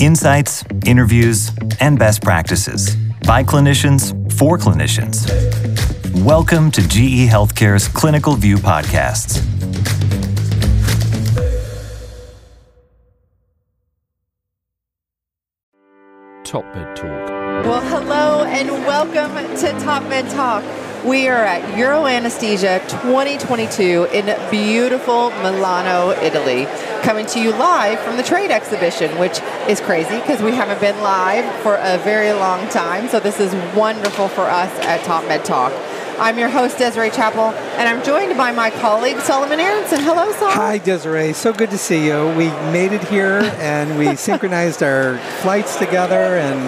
Insights, interviews, and best practices by clinicians for clinicians. Welcome to GE Healthcare's Clinical View Podcasts. Top Med Talk. Well, hello and welcome to Top Med Talk. We are at Euro Anesthesia 2022 in beautiful Milano, Italy, coming to you live from the trade exhibition, which is crazy because we haven't been live for a very long time. So this is wonderful for us at Top Med Talk. I'm your host, Desiree Chappell, and I'm joined by my colleague, Solomon Aronson. Hello, Solomon. Hi, Desiree. So good to see you. We made it here and we synchronized our flights together and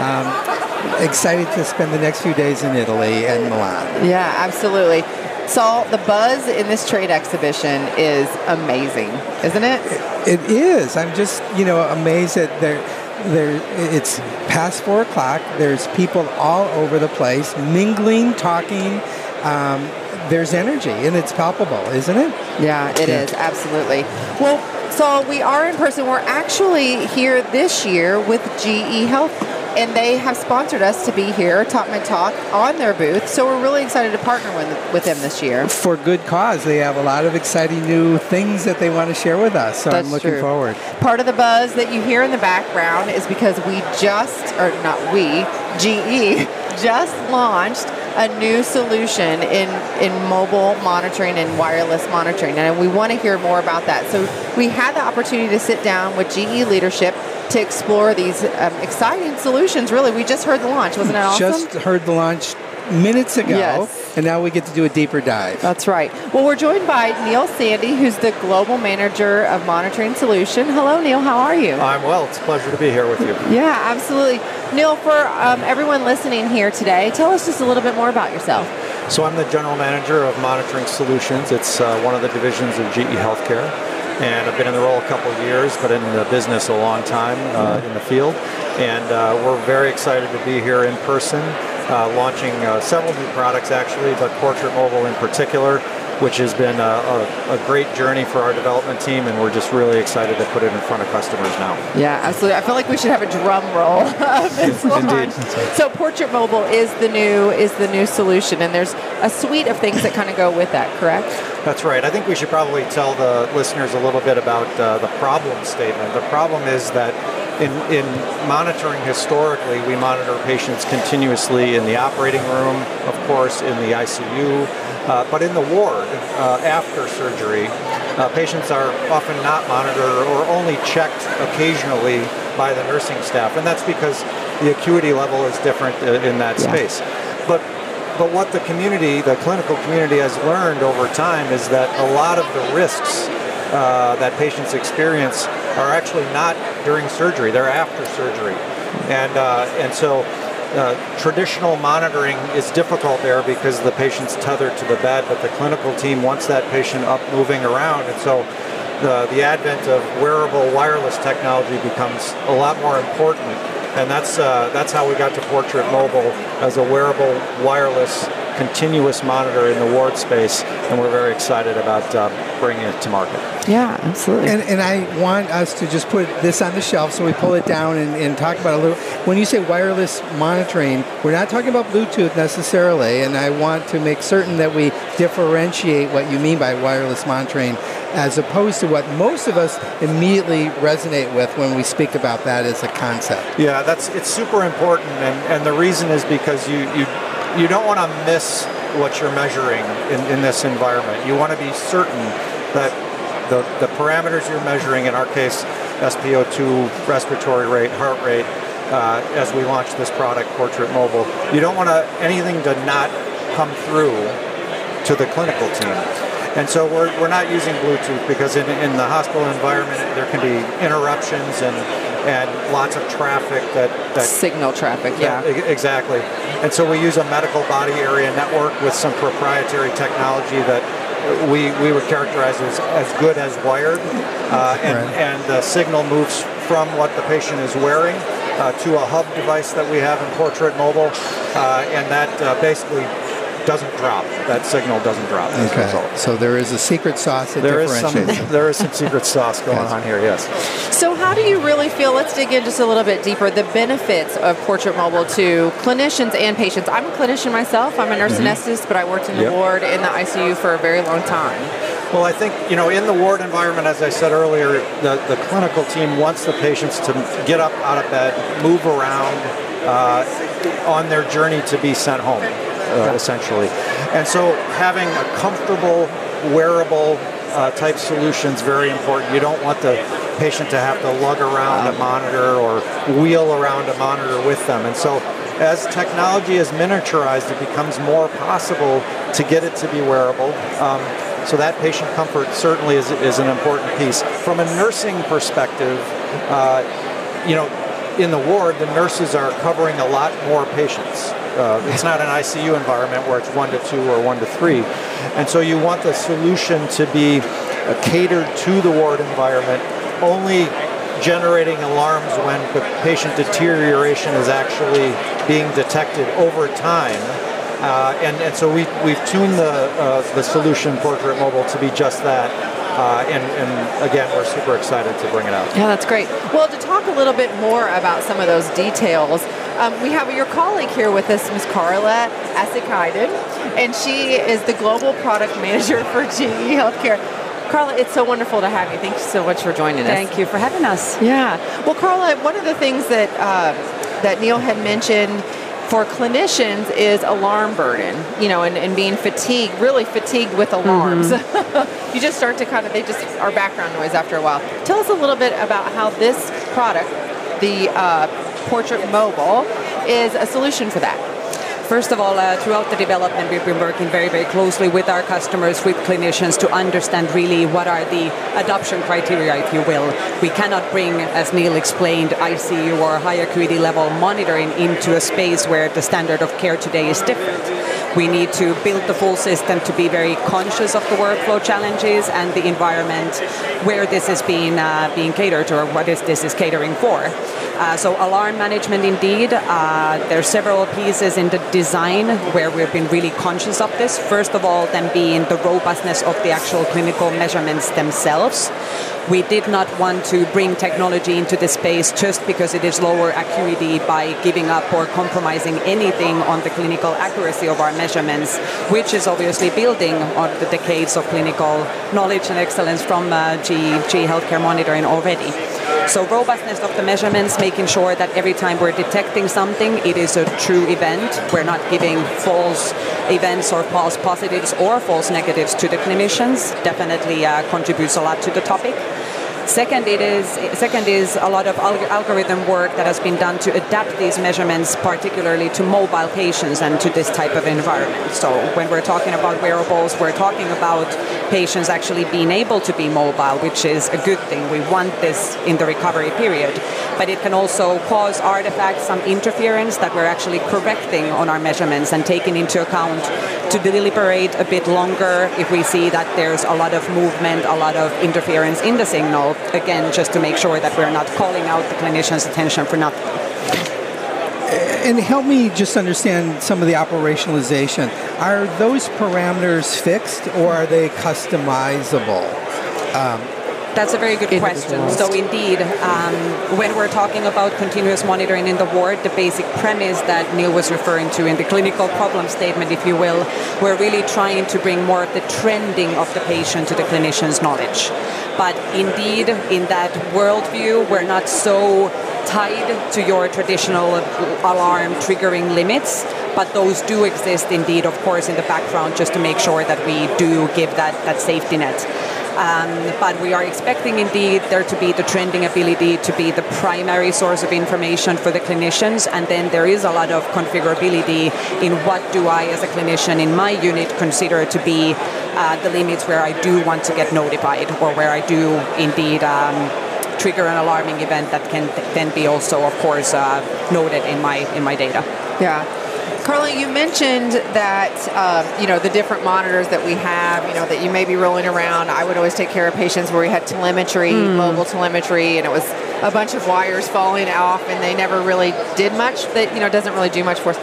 um, excited to spend the next few days in Italy and Milan. Yeah, absolutely. Sol, the buzz in this trade exhibition is amazing, isn't it? It is. I'm just, you know, amazed that there there it's past four o'clock there's people all over the place mingling talking um, there's energy and it's palpable isn't it yeah it yeah. is absolutely well so we are in person we're actually here this year with ge health and they have sponsored us to be here, Top Med Talk, on their booth. So we're really excited to partner with, with them this year. For good cause. They have a lot of exciting new things that they want to share with us. So That's I'm looking true. forward. Part of the buzz that you hear in the background is because we just, or not we, GE, just launched a new solution in, in mobile monitoring and wireless monitoring. And we want to hear more about that. So we had the opportunity to sit down with GE leadership to explore these um, exciting solutions. Really, we just heard the launch, wasn't it awesome? Just heard the launch minutes ago, yes. and now we get to do a deeper dive. That's right. Well, we're joined by Neal Sandy, who's the Global Manager of Monitoring Solution. Hello, Neal. How are you? I'm well. It's a pleasure to be here with you. Yeah, absolutely. Neal, for um, everyone listening here today, tell us just a little bit more about yourself. So I'm the General Manager of Monitoring Solutions. It's uh, one of the divisions of GE Healthcare and I've been in the role a couple of years, but in the business a long time uh, in the field. And uh, we're very excited to be here in person, uh, launching uh, several new products actually, but Portrait Mobile in particular, which has been a, a, a, great journey for our development team, and we're just really excited to put it in front of customers now. Yeah, absolutely. I feel like we should have a drum roll Indeed. So Portrait Mobile is the new is the new solution, and there's a suite of things that kind of go with that. Correct? That's right. I think we should probably tell the listeners a little bit about uh, the problem statement. The problem is that in, in monitoring historically, we monitor patients continuously in the operating room, of course, in the ICU, uh, but in the ward uh, after surgery, uh, patients are often not monitored or only checked occasionally by the nursing staff, and that's because the acuity level is different uh, in that yeah. space. But but what the community, the clinical community, has learned over time is that a lot of the risks uh, that patients experience are actually not during surgery; they're after surgery, and uh, and so. Uh, traditional monitoring is difficult there because the patient's tethered to the bed, but the clinical team wants that patient up moving around. And so the, the advent of wearable wireless technology becomes a lot more important and that's uh, that's how we got to Portrait Mobile as a wearable wireless continuous monitor in the ward space, and we're very excited about uh, bringing it to market. Yeah, absolutely. And, and, I want us to just put this on the shelf so we pull it down and, and talk about a little. When you say wireless monitoring, we're not talking about Bluetooth necessarily, and I want to make certain that we differentiate what you mean by wireless monitoring as opposed to what most of us immediately resonate with when we speak about that as a concept. Yeah, that's it's super important, and, and the reason is because you you you don't want to miss what you're measuring in, in this environment. You want to be certain that the, the parameters you're measuring, in our case, SpO2, respiratory rate, heart rate, uh, as we launch this product, Portrait Mobile, you don't want to, anything to not come through to the clinical team. And so we're, we're not using Bluetooth because in, in the hospital environment there can be interruptions and and lots of traffic that, that signal traffic, yeah. Exactly. And so we use a medical body area network with some proprietary technology that we, we would characterize as, as good as wired. Uh, and, right. and the signal moves from what the patient is wearing uh, to a hub device that we have in Portrait Mobile. Uh, and that uh, basically doesn't drop. That signal doesn't drop as a Okay. result. So there is a secret sauce that There is some differentiates. them. there is some secret sauce going Yes. on here. Yes. So, how do you really feel? Let's dig in just a little bit deeper. The benefits of Portrait Mobile to clinicians and patients. I'm a clinician myself. I'm a nurse anesthetist, but I worked in the Yep. ward in the ICU for a very long time. Well, I think you know in the ward environment, as I said earlier, the, the clinical team wants the patients to get up out of bed, move around uh, on their journey to be sent home, uh, essentially. And so, having a comfortable, wearable uh, type solution is very important. You don't want the patient to have to lug around a monitor or wheel around a monitor with them. And so, as technology is miniaturized, it becomes more possible to get it to be wearable. Um, so that patient comfort certainly is, is an important piece. From a nursing perspective, uh, you know, in the ward, the nurses are covering a lot more patients. Uh, it's not an ICU environment where it's one to two or one to three. And so you want the solution to be catered to the ward environment, only generating alarms when patient deterioration is actually being detected over time. Uh, and, and so we, we've tuned the, uh, the solution Portrait Mobile to be just that. Uh, and, and again, we're super excited to bring it out. Yeah, that's great. Well, to talk a little bit more about some of those details, um, we have your colleague here with us, Ms. Karla Asikainen, and she is the Global Product Manager for GE Healthcare. Karla, it's so wonderful to have you. Thank you so much for joining us. Thank you for having us. Yeah. Well, Karla, one of the things that uh, that Neal had mentioned for clinicians is alarm burden, you know, and, and being fatigued, really fatigued with alarms. you just start to kind of, they just are background noise after a while. Tell us a little bit about how this product, the uh, Portrait Mobile, is a solution for that. First of all, uh, throughout the development, we've been working very, very closely with our customers, with clinicians, to understand really what are the adoption criteria, if you will. We cannot bring, as Neal explained, ICU or high acuity level monitoring into a space where the standard of care today is different. We need to build the full system to be very conscious of the workflow challenges and the environment where this is being uh, being catered or what is this is catering for. Uh, so alarm management, indeed. Uh, there are several pieces in the design where we've been really conscious of this. First of all, then being the robustness of the actual clinical measurements themselves. We did not want to bring technology into the space just because it is lower acuity by giving up or compromising anything on the clinical accuracy of our measurements, which is obviously building on the decades of clinical knowledge and excellence from uh, GE, GE Healthcare Monitoring already. So robustness of the measurements, making sure that every time we're detecting something, it is a true event. We're not giving false events or false positives or false negatives to the clinicians. Definitely uh, contributes a lot to the topic. Second, it is second is a lot of alg- algorithm work that has been done to adapt these measurements, particularly to mobile patients and to this type of environment. So when we're talking about wearables, we're talking about patients actually being able to be mobile, which is a good thing. We want this in the recovery period, but it can also cause artifacts, some interference that we're actually correcting on our measurements and taking into account to deliberate a bit longer if we see that there's a lot of movement, a lot of interference in the signal. Again, just to make sure that we're not calling out the clinician's attention for nothing. And help me just understand some of the operationalization. Are those parameters fixed or are they customizable? Um, That's a very good question. So, indeed, um, when we're talking about continuous monitoring in the ward, the basic premise that Neal was referring to in the clinical problem statement, if you will, we're really trying to bring more of the trending of the patient to the clinician's knowledge. But indeed, in that worldview, we're not so tied to your traditional alarm triggering limits, but those do exist indeed, of course, in the background just to make sure that we do give that, that safety net. Um, but we are expecting indeed there to be the trending ability to be the primary source of information for the clinicians, and then there is a lot of configurability in what do I, as a clinician in my unit, consider to be uh, the limits where I do want to get notified or where I do indeed. Um, trigger an alarming event that can th- then be also, of course, uh, noted in my in my data. Yeah. Karla, you mentioned that um, you know the different monitors that we have. You know that you may be rolling around. I would always take care of patients where we had telemetry, mobile telemetry, and it was a bunch of wires falling off, and they never really did much. That you know doesn't really do much for us.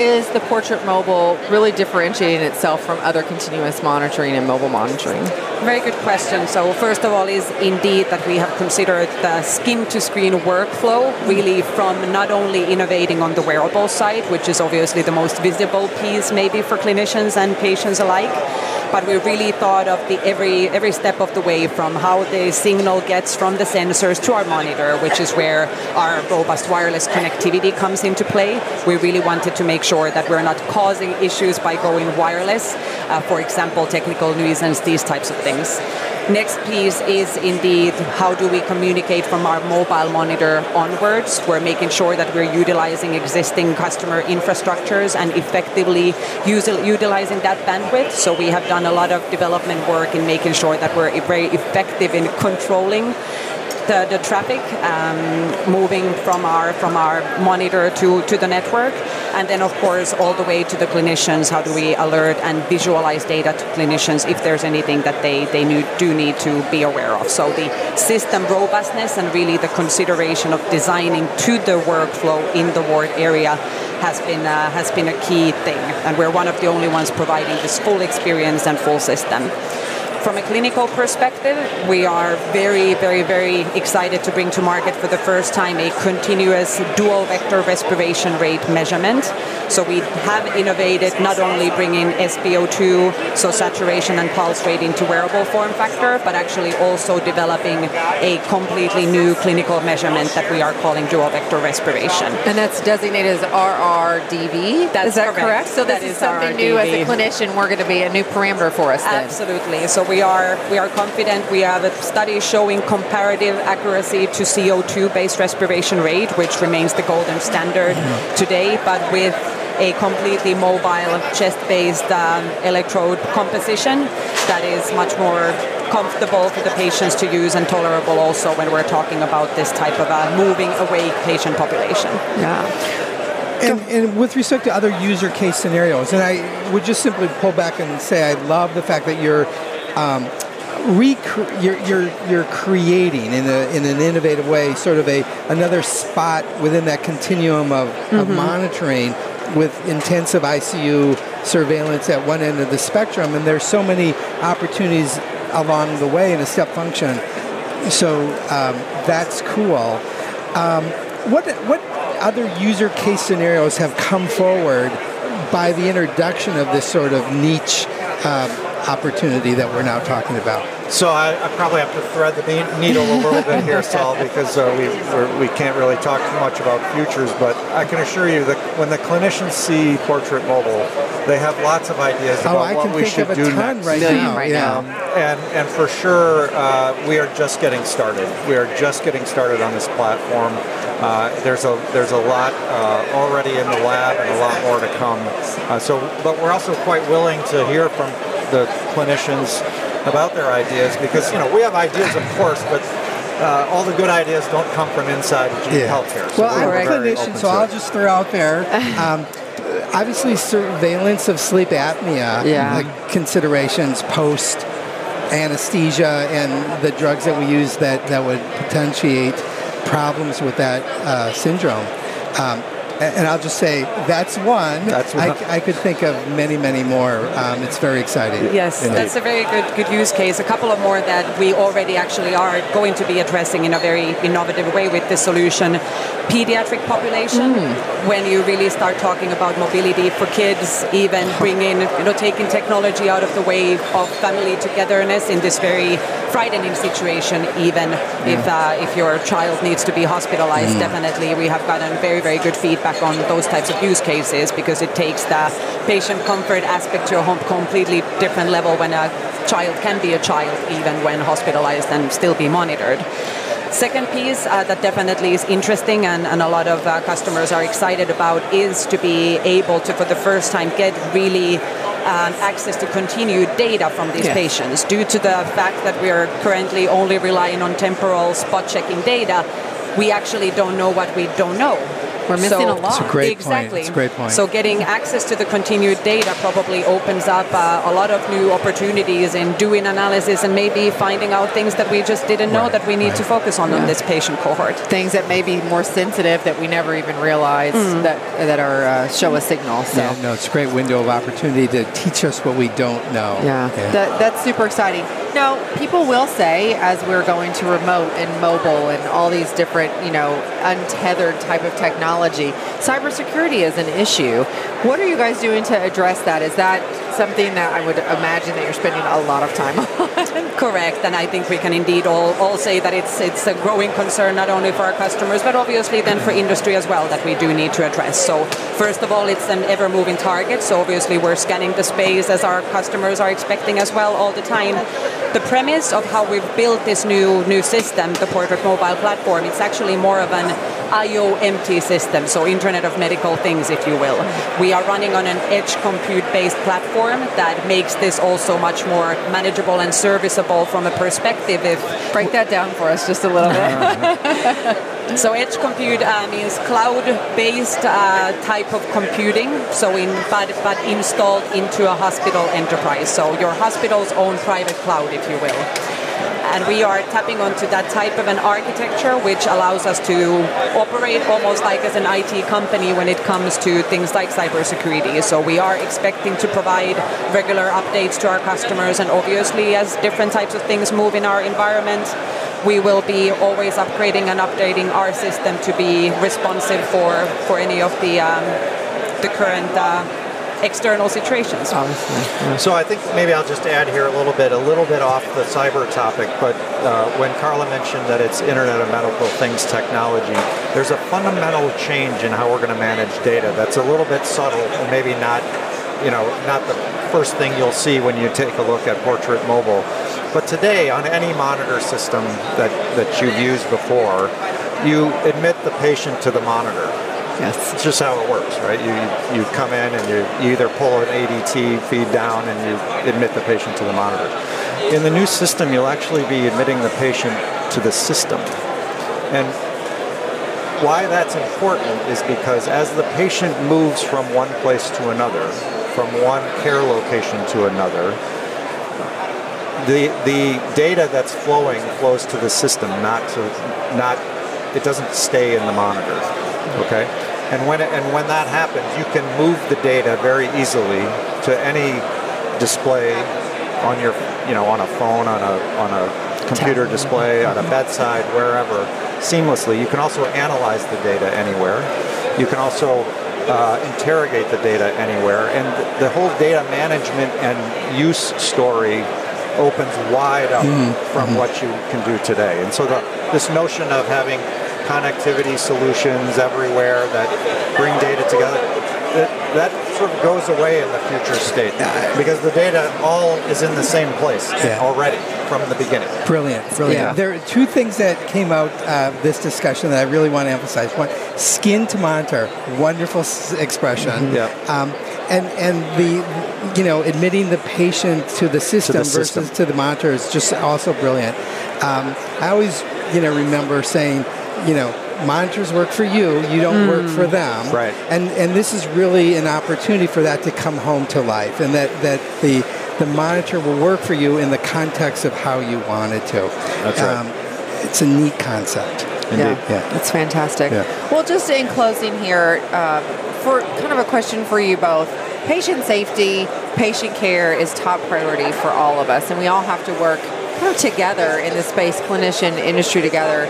Is the Portrait Mobile really differentiating itself from other continuous monitoring and mobile monitoring? Very good question. So first of all is indeed that we have considered the skin to screen workflow really from not only innovating on the wearable side, which is obviously the most visible piece maybe for clinicians and patients alike, but we really thought of the every every step of the way from how the signal gets from the sensors to our monitor, which is where our robust wireless connectivity comes into play. We really wanted to make sure that we're not causing issues by going wireless, uh, for example, technical nuisance, these types of things. Next piece is indeed how do we communicate from our mobile monitor onwards. We're making sure that we're utilizing existing customer infrastructures and effectively utilizing that bandwidth. So we have done a lot of development work in making sure that we're very effective in controlling the, the traffic um, moving from our from our monitor to, to the network, and then of course all the way to the clinicians. How do we alert and visualize data to clinicians if there's anything that they they need, do need to be aware of? So the system robustness and really the consideration of designing to the workflow in the ward area has been uh, has been a key thing, and we're one of the only ones providing this full experience and full system. From a clinical perspective, we are very, very, very excited to bring to market for the first time a continuous dual vector respiration rate measurement. So we have innovated not only bringing SpO2, so saturation and pulse rate into wearable form factor, but actually also developing a completely new clinical measurement that we are calling dual vector respiration. And that's designated as RRDV. That's is that correct. correct? So that this is, is something RRDV. new as a clinician. We're going to be a new parameter for us then. Absolutely. So we are we are confident. We have a study showing comparative accuracy to CO2-based respiration rate, which remains the golden standard mm-hmm. today, but with a completely mobile chest-based um, electrode composition that is much more comfortable for the patients to use and tolerable also when we're talking about this type of a moving awake patient population. Yeah. And, and with respect to other user case scenarios, and I would just simply pull back and say I love the fact that you're um, recre- you're, you're, you're creating in, a, in an innovative way sort of a another spot within that continuum of, of monitoring with intensive ICU surveillance at one end of the spectrum, and there's so many opportunities along the way in a step function. So um, that's cool. Um, what what other user case scenarios have come forward by the introduction of this sort of niche um, opportunity that we're now talking about? So I, I probably have to thread the needle a little bit here, Sol, because uh, we we're, we can't really talk too much about futures. But I can assure you that when the clinicians see Portrait Mobile, they have lots of ideas Oh, about I what can we think should of a do ton next. right Million now. right yeah. now. Um, and and for sure, uh, we are just getting started. We are just getting started on this platform. Uh, there's a there's a lot uh, already in the lab and a lot more to come. Uh, so, but we're also quite willing to hear from the clinicians about their ideas because you know we have ideas, of course, but. Uh, all the good ideas don't come from inside GE Yeah. Healthcare. So well, I'm a clinician, so I'll it. just throw out there. Um, obviously, surveillance of sleep apnea Yeah. uh, considerations post anesthesia and the drugs that we use that, that would potentiate problems with that uh, syndrome. Um, a- and I'll just say that's one. That's I, one. I could think of many, many more. Um, it's very exciting. Yes, Indeed. that's a very good good use case. A couple of more that we already actually are going to be addressing in a very innovative way with this solution. Pediatric population, when you really start talking about mobility for kids, even bringing, you know, taking technology out of the way of family togetherness in this very frightening situation, even if uh, if your child needs to be hospitalized. Definitely, we have gotten very very good feedback on those types of use cases because it takes the patient comfort aspect to a home completely different level when a child can be a child even when hospitalized and still be monitored. Second piece uh, that definitely is interesting and, and a lot of uh, customers are excited about is to be able to, for the first time, get really um, access to continued data from these Yeah. patients. Due to the fact that we are currently only relying on temporal spot checking data, we actually don't know what we don't know. We're missing a lot. It's a great point. exactly. It's a great point. So getting access to the continued data probably opens up uh, a lot of new opportunities in doing analysis and maybe finding out things that we just didn't know that we need to focus on on this patient cohort. Things that may be more sensitive that we never even realized Mm. that that are uh, show a signal. So. Yeah, no, it's a great window of opportunity to teach us what we don't know. Yeah, That, that's super exciting. Now, people will say as we're going to remote and mobile and all these different, you know, untethered type of technology, cybersecurity is an issue. What are you guys doing to address that? Is that something that I would imagine that you're spending a lot of time on? Correct, and I think we can indeed all, all say that it's it's a growing concern not only for our customers but obviously then for industry as well that we do need to address. So first of all, it's an ever-moving target. So obviously we're scanning the space as our customers are expecting as well all the time. The premise of how we've built this new new system, the Portrait Mobile platform, it's actually more of an IOMT system, so Internet of Medical Things, if you will. We are running on an edge compute-based platform that makes this also much more manageable and serviceable from a perspective if Break that down for us just a little bit. so edge compute uh, means cloud-based uh, type of computing. So in but but installed into a hospital enterprise. So your hospital's own private cloud, if you will. And we are tapping onto that type of an architecture, which allows us to operate almost like as an IT company when it comes to things like cybersecurity. So we are expecting to provide regular updates to our customers, and obviously, as different types of things move in our environment, we will be always upgrading and updating our system to be responsive for for any of the um, the current uh, external situations. So I think maybe I'll just add here a little bit, a little bit off the cyber topic, but uh, when Karla mentioned that it's Internet of Medical Things technology, there's a fundamental change in how we're going to manage data that's a little bit subtle and maybe not, you know, not the first thing you'll see when you take a look at Portrait Mobile. But today, on any monitor system that, that you've used before, you admit the patient to the monitor. yes. It's just how it works, right? You you come in and you, you either pull an ADT feed down and you admit the patient to the monitor. In the new system, you'll actually be admitting the patient to the system. And why that's important is because as the patient moves from one place to another, from one care location to another, the the data that's flowing flows to the system, not to not it doesn't stay in the monitor. Okay? And when it, and when that happens, you can move the data very easily to any display on your you know on a phone, on a on a computer display, on a bedside, wherever, seamlessly. You can also analyze the data anywhere. You can also uh, interrogate the data anywhere, and the whole data management and use story opens wide up from what you can do today. And so the, this notion of having connectivity solutions everywhere that bring data together, that, that sort of goes away in the future state because the data all is in the same place Yeah. already from the beginning. Brilliant, brilliant. Yeah. There are two things that came out uh, this discussion that I really want to emphasize. One, skin to monitor, wonderful s- expression. Yeah. Um, and and the you know admitting the patient to the system versus system. to the monitor is just also brilliant. Um, I always you know remember saying you know monitors work for you, you don't work for them. Right. And and this is really an opportunity for that to come home to life, and that that the the monitor will work for you in the context of how you want it to. That's right. Um, it's a neat concept. Yeah, Yeah. that's fantastic. Yeah. Well, just in closing here, um, for kind of a question for you both. Patient safety, patient care is top priority for all of us, and we all have to work kind of together in the space, clinician industry together.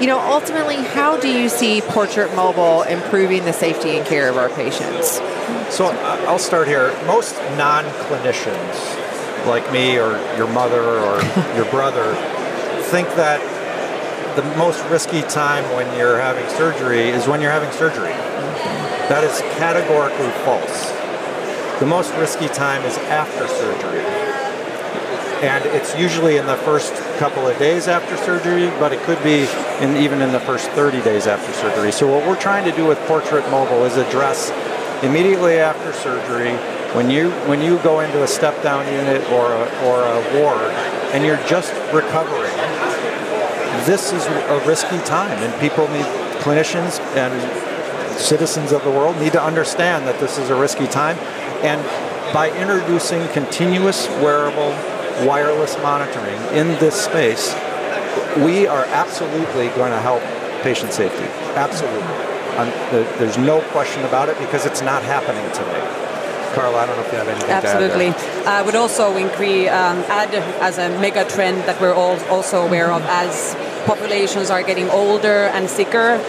You know, ultimately, how do you see Portrait Mobile improving the safety and care of our patients? So I'll start here. Most non-clinicians, like me or your mother or your brother, think that the most risky time when you're having surgery is when you're having surgery. That is categorically false. The most risky time is after surgery. And it's usually in the first couple of days after surgery, but it could be in, even in the first 30 days after surgery. So what we're trying to do with Portrait Mobile is address immediately after surgery when you when you go into a step down unit or a, or a ward and you're just recovering. This is a risky time, and people need clinicians and citizens of the world need to understand that this is a risky time. And by introducing continuous wearable wireless monitoring in this space, we are absolutely going to help patient safety. Absolutely. Um, there's no question about it because it's not happening today. Karla, I don't know if you have anything Absolutely. I would also increase, um, add as a mega trend that we're all also aware of as populations are getting older and sicker,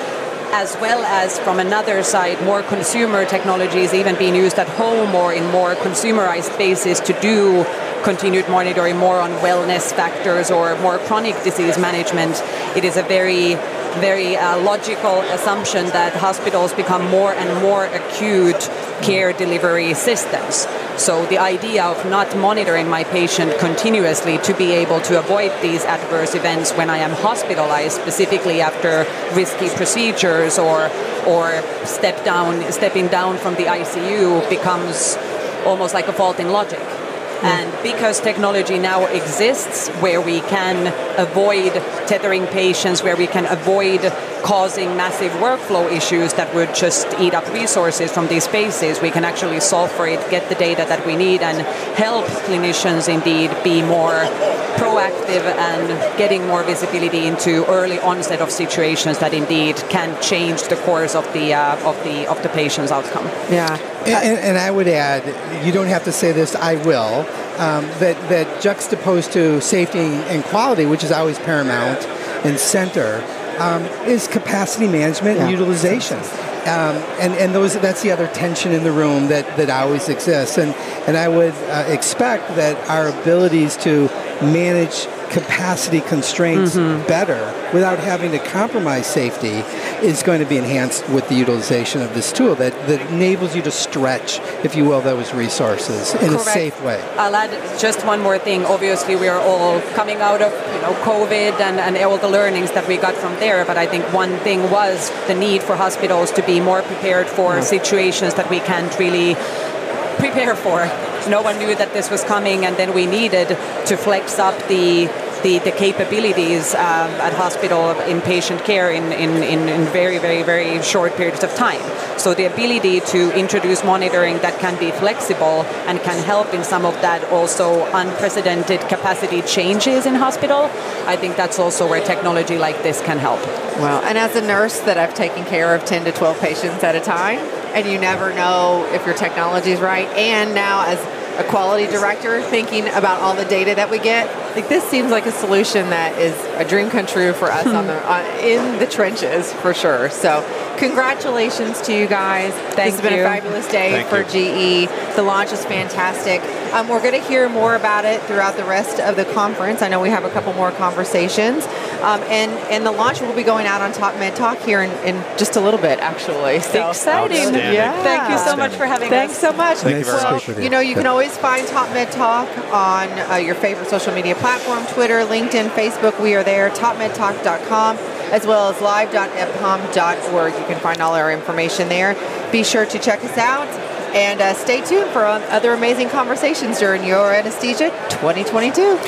as well as from another side, more consumer technologies even being used at home or in more consumerized spaces to do continued monitoring more on wellness factors or more chronic disease management. It is a very very uh, logical assumption that hospitals become more and more acute care delivery systems. So the idea of not monitoring my patient continuously to be able to avoid these adverse events when I am hospitalized, specifically after risky procedures or or step down, stepping down from the ICU, becomes almost like a fault in logic. Hmm. And because technology now exists where we can avoid tethering patients, where we can avoid causing massive workflow issues that would just eat up resources from these spaces, we can actually solve for it, get the data that we need, and help clinicians indeed be more proactive and getting more visibility into early onset of situations that indeed can change the course of the uh, of the of the patient's outcome. Yeah. And, and, I would add, you don't have to say this, I will, um, that, that juxtaposed to safety and quality, which is always paramount and center, um, is capacity management yeah. and utilization. Um, and and those that's the other tension in the room that, that always exists. And and I would uh, expect that our abilities to manage capacity constraints mm-hmm. better without having to compromise safety is going to be enhanced with the utilization of this tool that, that enables you to stretch, if you will, those resources in Correct. a safe way. I'll add just one more thing. Obviously, we are all coming out of you know COVID and, and all the learnings that we got from there. But I think one thing was the need for hospitals to be more prepared for yeah. situations that we can't really prepare for. No one knew that this was coming, and then we needed to flex up the the, the capabilities um, at hospital in patient care in, in, in, in, very, very, very short periods of time. So the ability to introduce monitoring that can be flexible and can help in some of that also unprecedented capacity changes in hospital, I think that's also where technology like this can help. Well, and as a nurse that I've taken care of 10 to 12 patients at a time, and you never know if your technology is right, and now as a quality director thinking about all the data that we get. Like this seems like a solution that is a dream come true for us on the on, in the trenches for sure. So, congratulations to you guys. Thank this has been you. a fabulous day Thank for you. GE. The launch is fantastic. Um, we're going to hear more about it throughout the rest of the conference. I know we have a couple more conversations, um, and and the launch will be going out on Top Med Talk here in, in just a little bit, actually. So exciting! Yeah. Thank you so much for having Thanks us. so much. Thank you very well, much. You know, you can always find Top Med Talk on uh, your favorite social media platform Twitter, LinkedIn, Facebook. We are there, topmedtalk.com, as well as live.epcom.org. You can find all our information there. Be sure to check us out and uh, stay tuned for other amazing conversations during Euro Anesthesia 2022.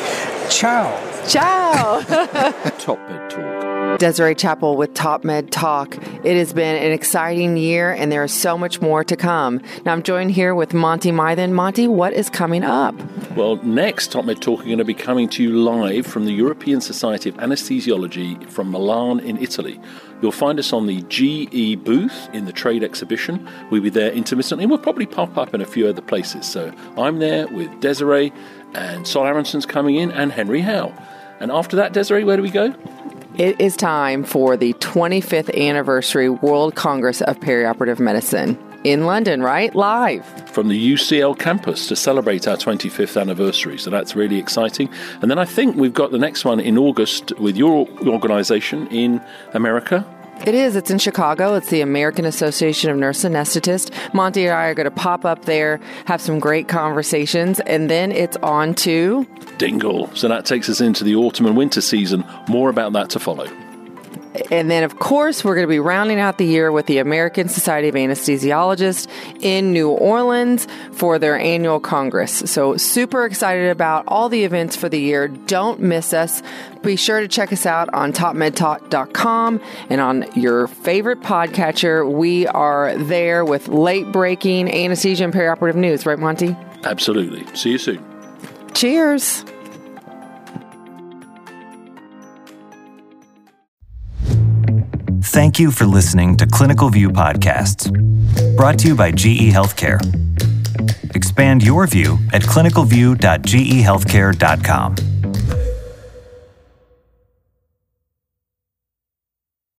Ciao. Ciao. Top Med Talk. Desiree Chappell with Top Med Talk. It has been an exciting year and there is so much more to come. Now I'm joined here with Monty Mythen. Monty, what is coming up? Well, next, Top Med Talk are going to be coming to you live from the European Society of Anesthesiology from Milan in Italy. You'll find us on the GE booth in the trade exhibition. We'll be there intermittently and we'll probably pop up in a few other places. So I'm there with Desiree and Sol Aronson's coming in and Henry Howe. And after that, Desiree, where do we go? It is time for the 25th anniversary World Congress of Perioperative Medicine in London, right? Live. From the UCL campus to celebrate our 25th anniversary. So that's really exciting. And then I think we've got the next one in August with your organization in America. It is. It's in Chicago. It's the American Association of Nurse Anesthetists. Monty and I are going to pop up there, have some great conversations, and then it's on to Dingle. So that takes us into the autumn and winter season. More about that to follow. And then, of course, we're going to be rounding out the year with the American Society of Anesthesiologists in New Orleans for their annual Congress. So, super excited about all the events for the year. Don't miss us. Be sure to check us out on topmedtalk.com and on your favorite podcatcher. We are there with late breaking anesthesia and perioperative news, right, Monty? Absolutely. See you soon. Cheers. Thank you for listening to Clinical View Podcasts, brought to you by GE Healthcare. Expand your view at clinicalview.gehealthcare.com.